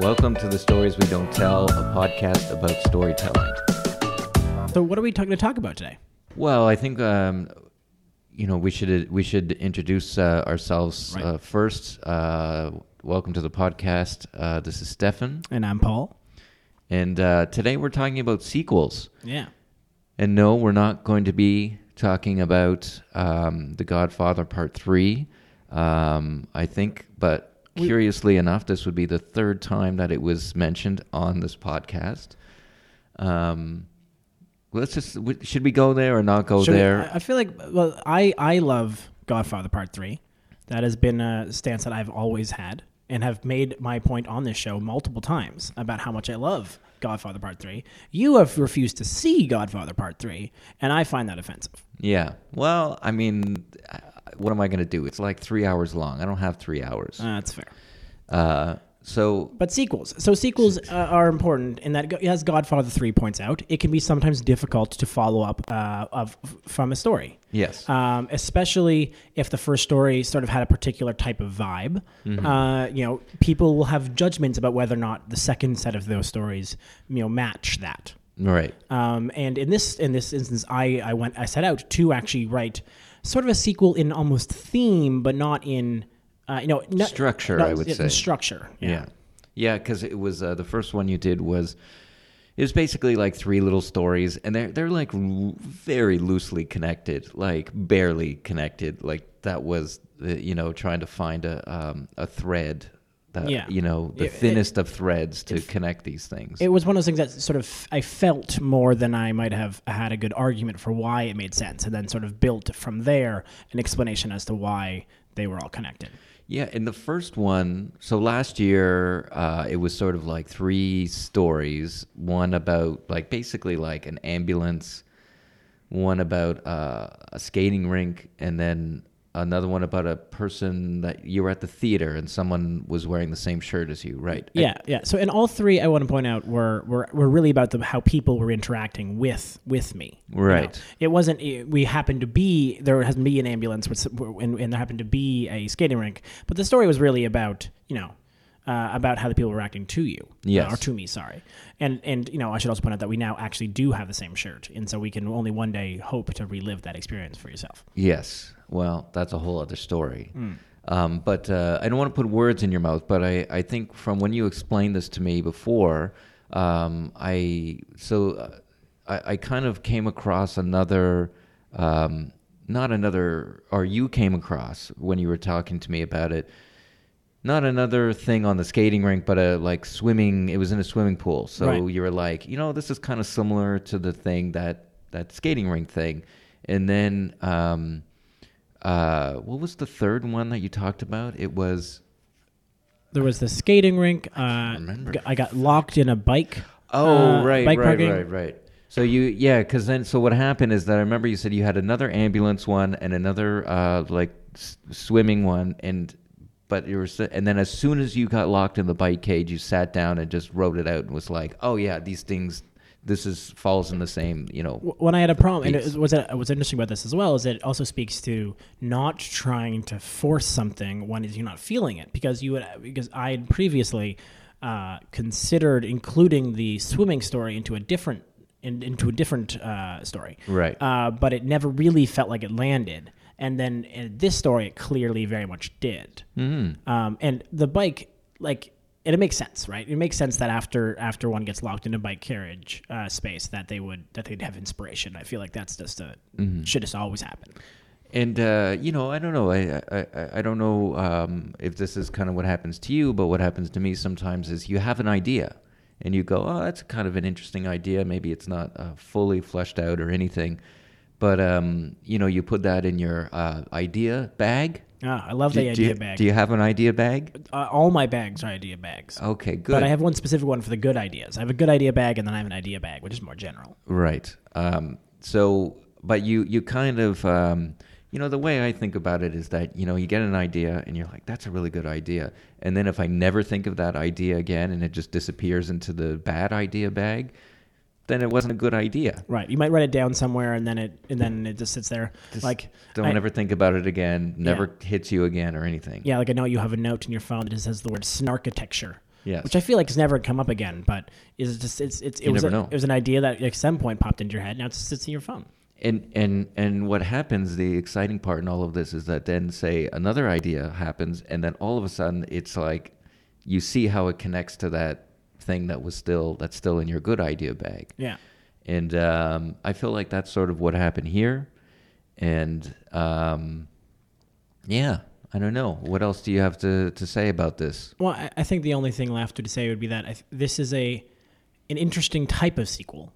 Welcome to the Stories We Don't Tell, a podcast about storytelling. So, what are we going to talk about today? Well, I think um, you know we should we should introduce uh, ourselves Right. uh, first. Uh, welcome to the podcast. Uh, this is Stefan, And I'm Paul. and uh, today we're talking about sequels. Yeah. And no, we're not going to be talking about um, The Godfather Part 3. Um, I think, but We- curiously enough, this would be the third time that it was mentioned on this podcast. Um, let's just should we go there or not go Should we- there? I feel like, well, I, I love Godfather Part 3. That has been a stance that I've always had and have made my point on this show multiple times about how much I love Godfather Part 3. You have refused to see Godfather Part 3, and I find that offensive. yeah. Well, I mean, what am I going to do? It's like three hours long. I don't have three hours. Uh, that's fair. Uh, so, But sequels. So sequels uh, are important in that, as Godfather 3 points out, it can be sometimes difficult to follow up uh, of, from a story. yes. um, especially if the first story sort of had a particular type of vibe. Uh, you know, people will have judgments about whether or not the second set of those stories, you know, match that. right. Um, and in this in this instance, I, I went I set out to actually write sort of a sequel in almost theme, but not in uh, you know not, Structure, not- I would in say. structure. Yeah, yeah, because it was uh, the first one you did was it was basically like three little stories, and they're they're like very loosely connected, like barely connected. Like that was the, you know trying to find a um, a thread. That, Yeah. you know the It- it- thinnest of threads to connect these things. It was one of those things that sort of I felt more than I might have had a good argument for why it made sense, and then sort of built from there an explanation as to why they were all connected. Yeah, in the first one, so last year uh, it was sort of like three stories. One about like basically like an ambulance, one about uh, a skating rink, and then another one about a person that you were at the theater and someone was wearing the same shirt as you, right? Yeah, yeah. So in all three, I want to point out were were, were really about the, how people were interacting with with me. you know. Right. It wasn't. it- We happened to be there. Happened to be an ambulance, with, and, and there happened to be a skating rink. But the story was really about you know. Uh, about how the people were acting to you, Yes. or to me, sorry, and and you know I should also point out that we now actually do have the same shirt, and so we can only one day hope to relive that experience for yourself. Yes. Well, that's a whole other story. Hmm. Um, but uh, I don't want to put words in your mouth, but I, I think from when you explained this to me before, um, I so uh, I, I kind of came across another, um, not another, or you came across when you were talking to me about it. Not another thing on the skating rink, but a like swimming. It was in a swimming pool, so Right. you were like, you know, this is kind of similar to the thing that that skating rink thing, and then um, uh, what was the third one that you talked about? It was There was the skating rink. Uh, remember. I got locked in a bike. oh uh, right, bike right, parking. right, right. So you yeah, because then so what happened is that I remember you said you had another ambulance one and another uh, like s- swimming one, and but you were and then as soon as you got locked in the bike cage, you sat down and just wrote it out and was like, oh yeah, these things. This is falls in the same, you know. When I had a problem, and Beats. it was what's interesting about this as well is it also speaks to not trying to force something when you're not feeling it, because you would because I had previously uh, considered including the swimming story into a different in, into a different uh, story, Right. Uh, but it never really felt like it landed, and then in this story, it clearly very much did. Mm-hmm. Um, and the bike, like, and it makes sense, right? It makes sense that after after one gets locked in a bike carriage uh, space, that they would that they'd have inspiration. I feel like that's just a should just always happen. And uh, you know, I don't know. I I, I- I don't know um, if this is kind of what happens to you, but what happens to me sometimes is you have an idea, and you go, "Oh, that's kind of an interesting idea. Maybe it's not uh, fully fleshed out or anything, but um, you know, you put that in your uh, idea bag. Ah, I love Do, the idea you, bag. do you have an idea bag? uh, all my bags are idea bags. Okay, good. But I have one specific one for the good ideas. I have a good idea bag, and then I have an idea bag, which is more general. Right. Um, so, but you you kind of um, you know the way I think about it is that you know you get an idea and you're like that's a really good idea, and then if I never think of that idea again and it just disappears into the bad idea bag, then it wasn't a good idea. Right. You might write it down somewhere, and then it and then it just sits there. Just like Don't I- ever think about it again. Never hits you again or anything. Yeah, like I know you have a note in your phone that says the word snarkitecture. Yes. which I feel like has never come up again. But is just it's it's it You was a, it was an idea that at some point popped into your head. Now it sits in your phone. And and and what happens? The exciting part in all of this is that then say another idea happens, and then all of a sudden it's like you see how it connects to that thing that was still that's still in your good idea bag. Yeah. And um, I feel like that's sort of what happened here. And um, yeah, I don't know. What else do you have to, to say about this? Well, I, I think the only thing left to say would be that I th- this is a an interesting type of sequel.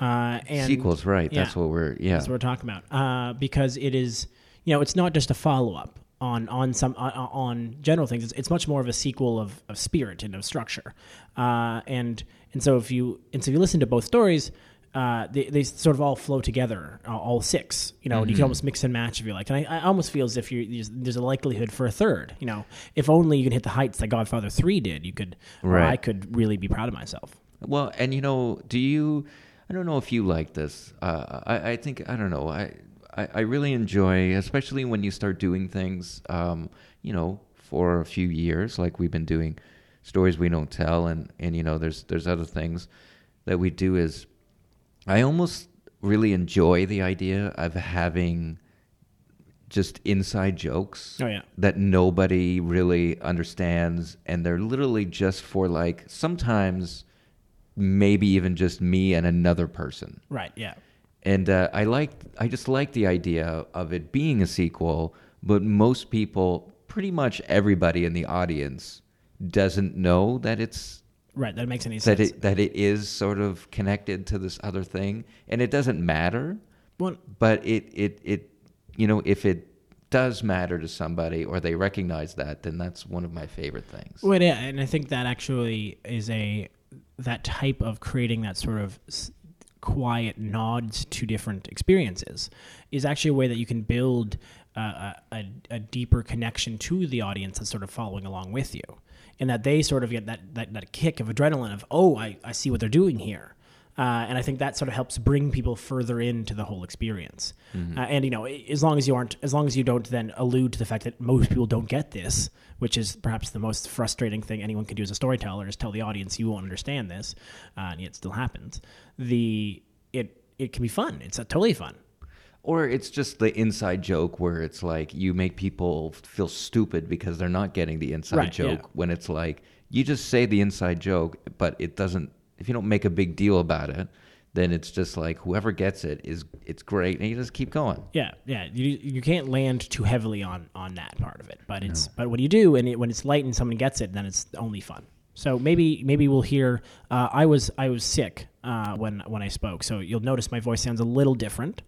Uh, and Sequels, right? yeah. That's what we're yeah. That's what we're talking about. Uh, because it is, you know, it's not just a follow up on on some on, on general things. It's, it's much more of a sequel of, of spirit and of structure. Uh, and and so if you and so if you listen to both stories. Uh, they, they sort of all flow together, uh, all six. You know, and you can almost mix and match if you like. And I, I almost feel as if you there's, there's a likelihood for a third. You know, if only you can hit the heights that Godfather Three did, you could. Right. I could really be proud of myself. Well, and you know, do you? I don't know if you like this. Uh, I, I think I don't know. I, I I really enjoy, especially when you start doing things. Um, you know, for a few years, like we've been doing stories we don't tell, and and you know, there's there's other things that we do. Is I almost really enjoy the idea of having just inside jokes Oh, yeah. that nobody really understands and they're literally just for like sometimes maybe even just me and another person Right. Yeah. And uh, i like i just like the idea of it being a sequel but most people pretty much everybody in the audience doesn't know that it's Right. That makes any sense that sense. it that it is sort of connected to this other thing and it doesn't matter well, but it it it you know if it does matter to somebody or they recognize that then that's one of my favorite things Well, yeah, and I think that actually is a that type of creating that sort of quiet nods to different experiences is actually a way that you can build uh, a, a, deeper connection to the audience that's sort of following along with you, and that they sort of get that that, that kick of adrenaline of oh I, I see what they're doing here. Uh, and I think that sort of helps bring people further into the whole experience. Uh, and you know, as long as you aren't, as long as you don't then allude to the fact that most people don't get this, which is perhaps the most frustrating thing anyone can do as a storyteller, is tell the audience you won't understand this, uh, and yet it still happens. The it it can be fun. It's uh, totally fun. or it's just the inside joke where it's like you make people feel stupid because they're not getting the inside Right, joke yeah. when it's like you just say the inside joke but it doesn't if you don't make a big deal about it then it's just like whoever gets it is it's great and you just keep going Yeah, yeah. You you can't land too heavily on on that part of it, but it's but when you do, and it, when it's light and someone gets it, then it's only fun. So maybe maybe we'll hear. Uh, I was I was sick uh, when when I spoke, so you'll notice my voice sounds a little different.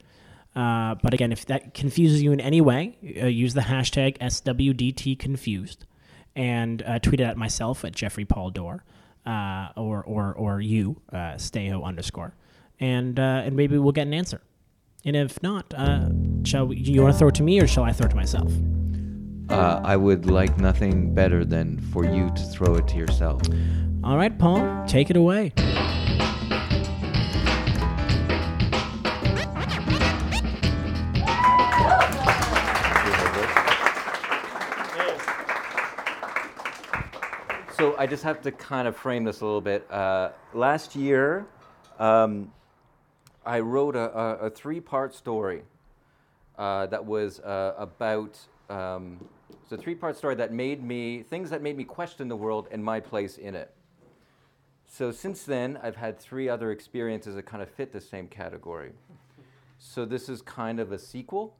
Uh, but again, if that confuses you in any way, uh, use the hashtag SWDTConfused and uh, tweet it at myself at Jeffrey Paul Dorr uh, or or or you uh, Stayo underscore, and uh, and maybe we'll get an answer. And if not, uh, shall we, you want to throw it to me or shall I throw it to myself? uh, i would like nothing better than for you to throw it to yourself All right, Paul, take it away. I just have to kind of frame this a little bit. Uh, last year, um, I wrote a, a, a three-part story uh, that was uh, about. Um, it's a three-part story that made me things that made me question the world and my place in it. So since then, I've had three other experiences that kind of fit the same category. So this is kind of a sequel.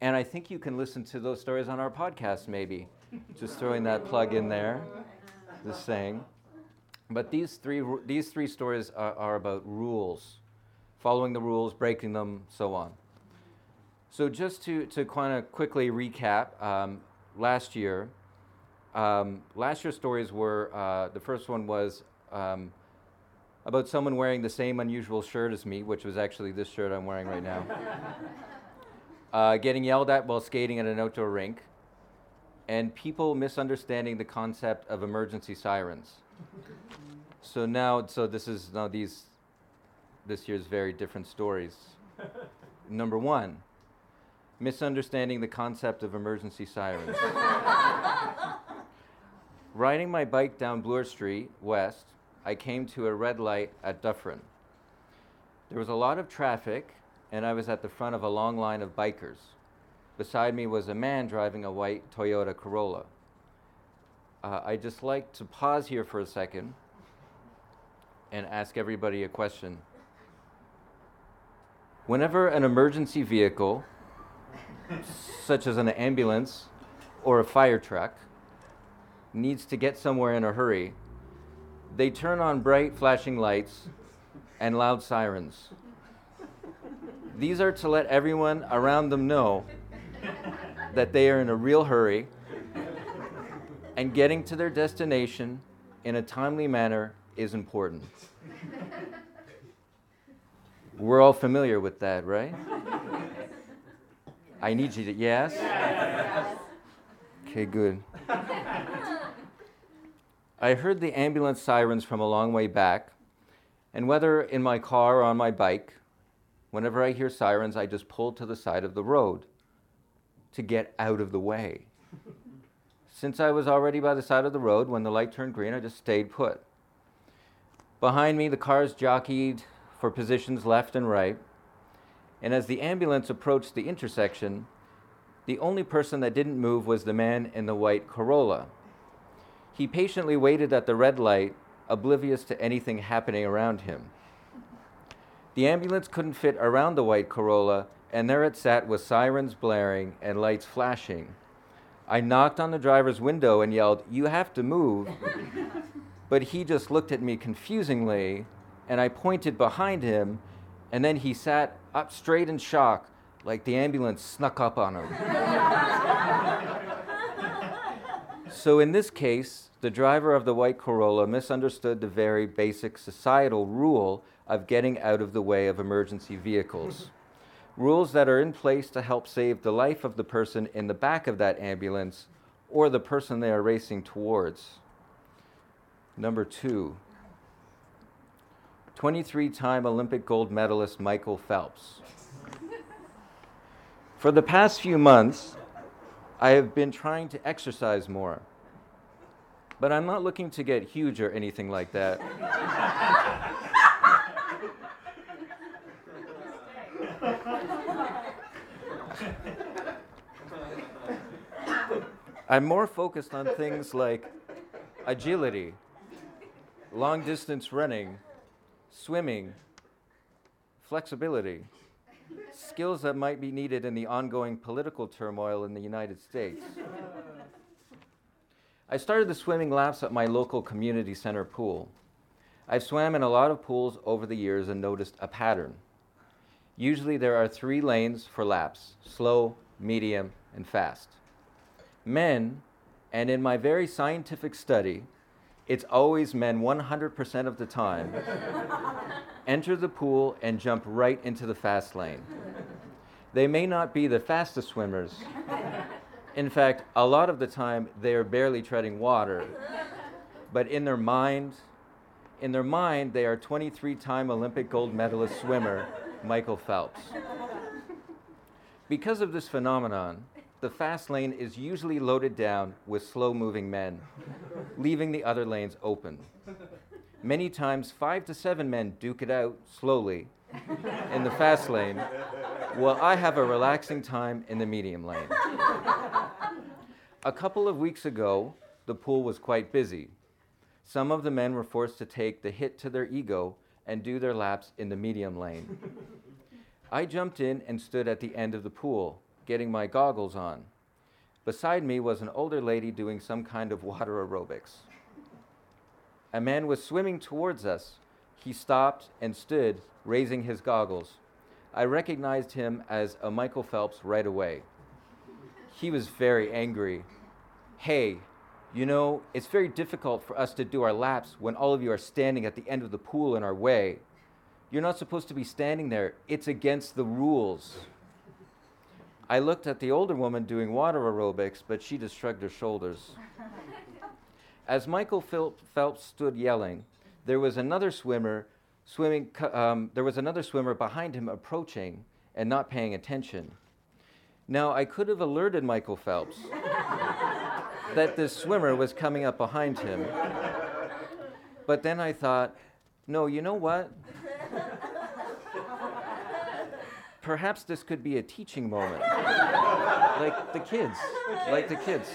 And I think you can listen to those stories on our podcast, maybe. Just throwing that plug in there, saying. But these three, these three stories are, are about rules, following the rules, breaking them, so on. So just to, to kind of quickly recap, um, last year, um, last year's stories were, uh, the first one was um, about someone wearing the same unusual shirt as me, which was actually this shirt I'm wearing right now. uh, getting yelled at while skating at an outdoor rink, and people misunderstanding the concept of emergency sirens. so now, so this is now these, this year's very different stories. Number one, misunderstanding the concept of emergency sirens. Riding my bike down Bloor Street West, I came to a red light at Dufferin. There was a lot of traffic, and I was at the front of a long line of bikers. Beside me was a man driving a white Toyota Corolla. Uh, I'd just like to pause here for a second and ask everybody a question. Whenever an emergency vehicle, such as an ambulance or a fire truck, needs to get somewhere in a hurry, they turn on bright flashing lights and loud sirens. These are to let everyone around them know that they are in a real hurry and getting to their destination in a timely manner is important. We're all familiar with that, right? I need you to, yes? Okay, good. I heard the ambulance sirens from a long way back, and whether in my car or on my bike, whenever I hear sirens, I just pull to the side of the road to get out of the way. Since I was already by the side of the road, when the light turned green, I just stayed put. Behind me, the cars jockeyed for positions left and right, and as the ambulance approached the intersection, the only person that didn't move was the man in the white Corolla. He patiently waited at the red light, oblivious to anything happening around him. The ambulance couldn't fit around the white Corolla, and there it sat with sirens blaring and lights flashing. I knocked on the driver's window and yelled, You have to move. but he just looked at me confusingly, and I pointed behind him, and then he sat up straight in shock, like the ambulance snuck up on him. so, in this case, the driver of the white Corolla misunderstood the very basic societal rule of getting out of the way of emergency vehicles. Rules that are in place to help save the life of the person in the back of that ambulance or the person they are racing towards. Number two, 23 time Olympic gold medalist Michael Phelps. For the past few months, I have been trying to exercise more. But I'm not looking to get huge or anything like that. I'm more focused on things like agility, long distance running, swimming, flexibility, skills that might be needed in the ongoing political turmoil in the United States. I started the swimming laps at my local community center pool. I've swam in a lot of pools over the years and noticed a pattern. Usually there are three lanes for laps slow, medium, and fast. Men, and in my very scientific study, it's always men 100% of the time, enter the pool and jump right into the fast lane. They may not be the fastest swimmers, in fact, a lot of the time they are barely treading water. But in their mind, in their mind, they are 23-time Olympic gold medalist swimmer Michael Phelps. Because of this phenomenon, the fast lane is usually loaded down with slow moving men, leaving the other lanes open. Many times, five to seven men duke it out slowly in the fast lane, while I have a relaxing time in the medium lane. A couple of weeks ago, the pool was quite busy. Some of the men were forced to take the hit to their ego and do their laps in the medium lane. I jumped in and stood at the end of the pool, getting my goggles on. Beside me was an older lady doing some kind of water aerobics. A man was swimming towards us. He stopped and stood, raising his goggles. I recognized him as a Michael Phelps right away he was very angry. Hey, you know, it's very difficult for us to do our laps when all of you are standing at the end of the pool in our way. You're not supposed to be standing there, it's against the rules. I looked at the older woman doing water aerobics, but she just shrugged her shoulders. As Michael Phelps stood yelling, there was another swimmer swimming. Um, there was another swimmer behind him approaching and not paying attention. Now, I could have alerted Michael Phelps. that this swimmer was coming up behind him. But then I thought, no, you know what? Perhaps this could be a teaching moment. like the kids. Like the kids.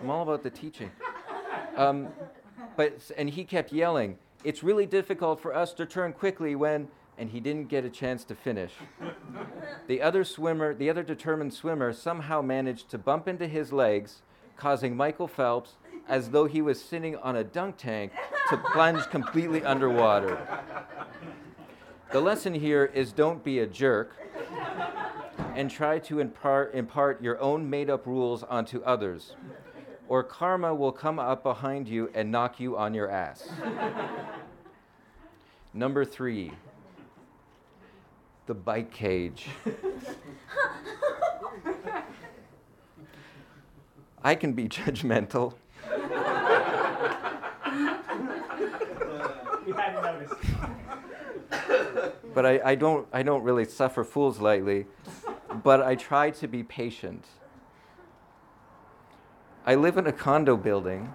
I'm all about the teaching. Um, but, and he kept yelling, It's really difficult for us to turn quickly when, and he didn't get a chance to finish. The other swimmer, the other determined swimmer, somehow managed to bump into his legs, causing Michael Phelps, as though he was sitting on a dunk tank, to plunge completely underwater. The lesson here is don't be a jerk and try to impart, impart your own made up rules onto others or karma will come up behind you and knock you on your ass. Number three, the bike cage. I can be judgmental. Hadn't noticed. but I, I, don't, I don't really suffer fools lightly. But I try to be patient. I live in a condo building,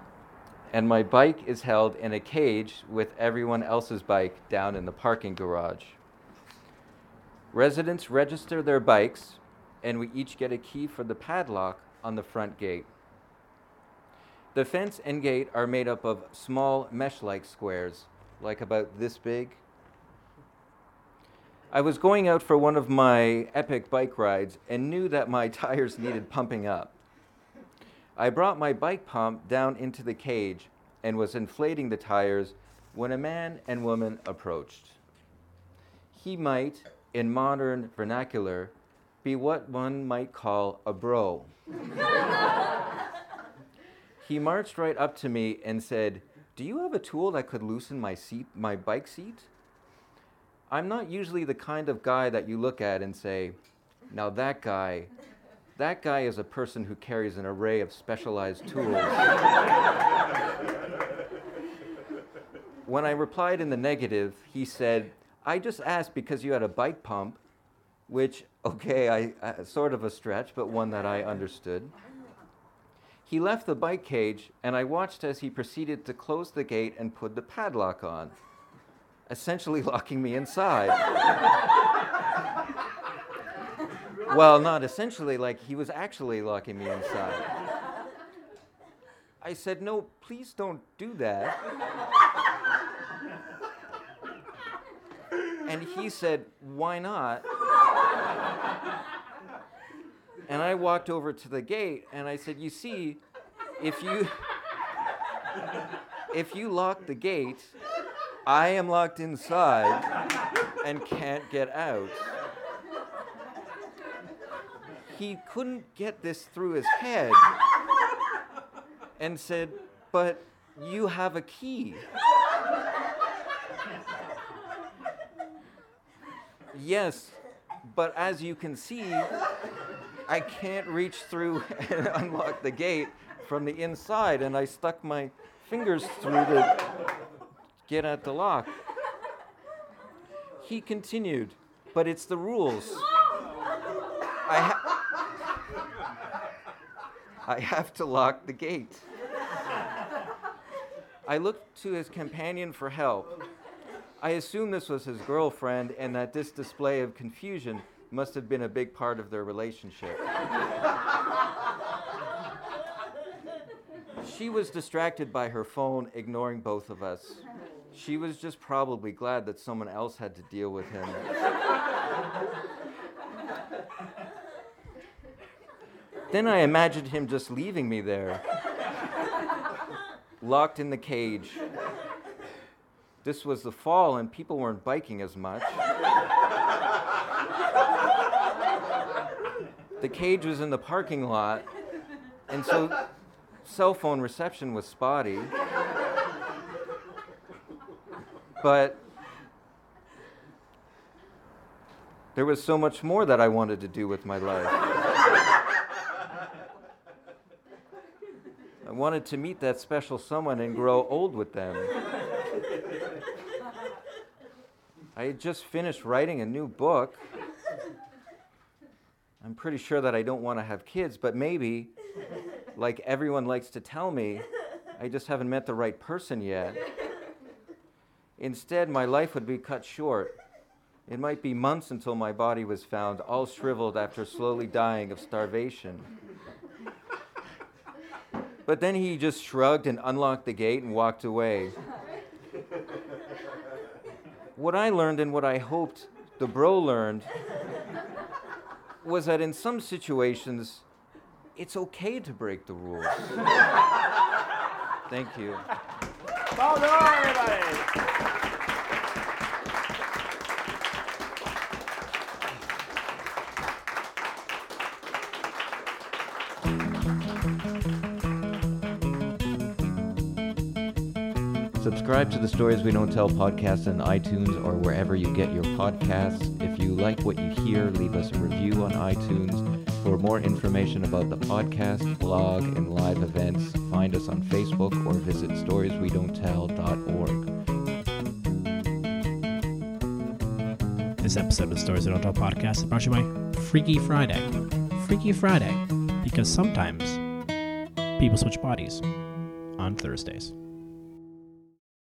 and my bike is held in a cage with everyone else's bike down in the parking garage. Residents register their bikes, and we each get a key for the padlock on the front gate. The fence and gate are made up of small mesh like squares, like about this big. I was going out for one of my epic bike rides and knew that my tires needed pumping up. I brought my bike pump down into the cage and was inflating the tires when a man and woman approached. He might, in modern vernacular, be what one might call a bro. he marched right up to me and said, "Do you have a tool that could loosen my seat, my bike seat?" I'm not usually the kind of guy that you look at and say, "Now that guy that guy is a person who carries an array of specialized tools. when I replied in the negative, he said, I just asked because you had a bike pump, which, okay, I, uh, sort of a stretch, but one that I understood. He left the bike cage, and I watched as he proceeded to close the gate and put the padlock on, essentially locking me inside well, not essentially, like he was actually locking me inside. I said, No, please don't do that. And he said, Why not? And I walked over to the gate and I said, You see, if you if you lock the gate, I am locked inside and can't get out he couldn't get this through his head and said, But you have a key. yes, but as you can see, I can't reach through and unlock the gate from the inside, and I stuck my fingers through to get at the lock. He continued, but it's the rules. I, ha- I have to lock the gate. I looked to his companion for help. I assumed this was his girlfriend and that this display of confusion must have been a big part of their relationship. she was distracted by her phone, ignoring both of us. She was just probably glad that someone else had to deal with him. Then I imagined him just leaving me there, locked in the cage. This was the fall, and people weren't biking as much. The cage was in the parking lot, and so cell phone reception was spotty. But there was so much more that I wanted to do with my life. I wanted to meet that special someone and grow old with them. I had just finished writing a new book. I'm pretty sure that I don't want to have kids, but maybe like everyone likes to tell me. I just haven't met the right person yet. Instead, my life would be cut short. It might be months until my body was found, all shriveled after slowly dying of starvation. But then he just shrugged and unlocked the gate and walked away. what I learned and what I hoped the bro learned was that in some situations, it's okay to break the rules. Thank you. Well done, everybody. Subscribe to the Stories We Don't Tell podcast on iTunes or wherever you get your podcasts. Like what you hear, leave us a review on iTunes. For more information about the podcast, blog, and live events, find us on Facebook or visit storieswedon'ttell.org. This episode of Stories We Don't Tell podcast is brought to you by Freaky Friday. Freaky Friday, because sometimes people switch bodies on Thursdays.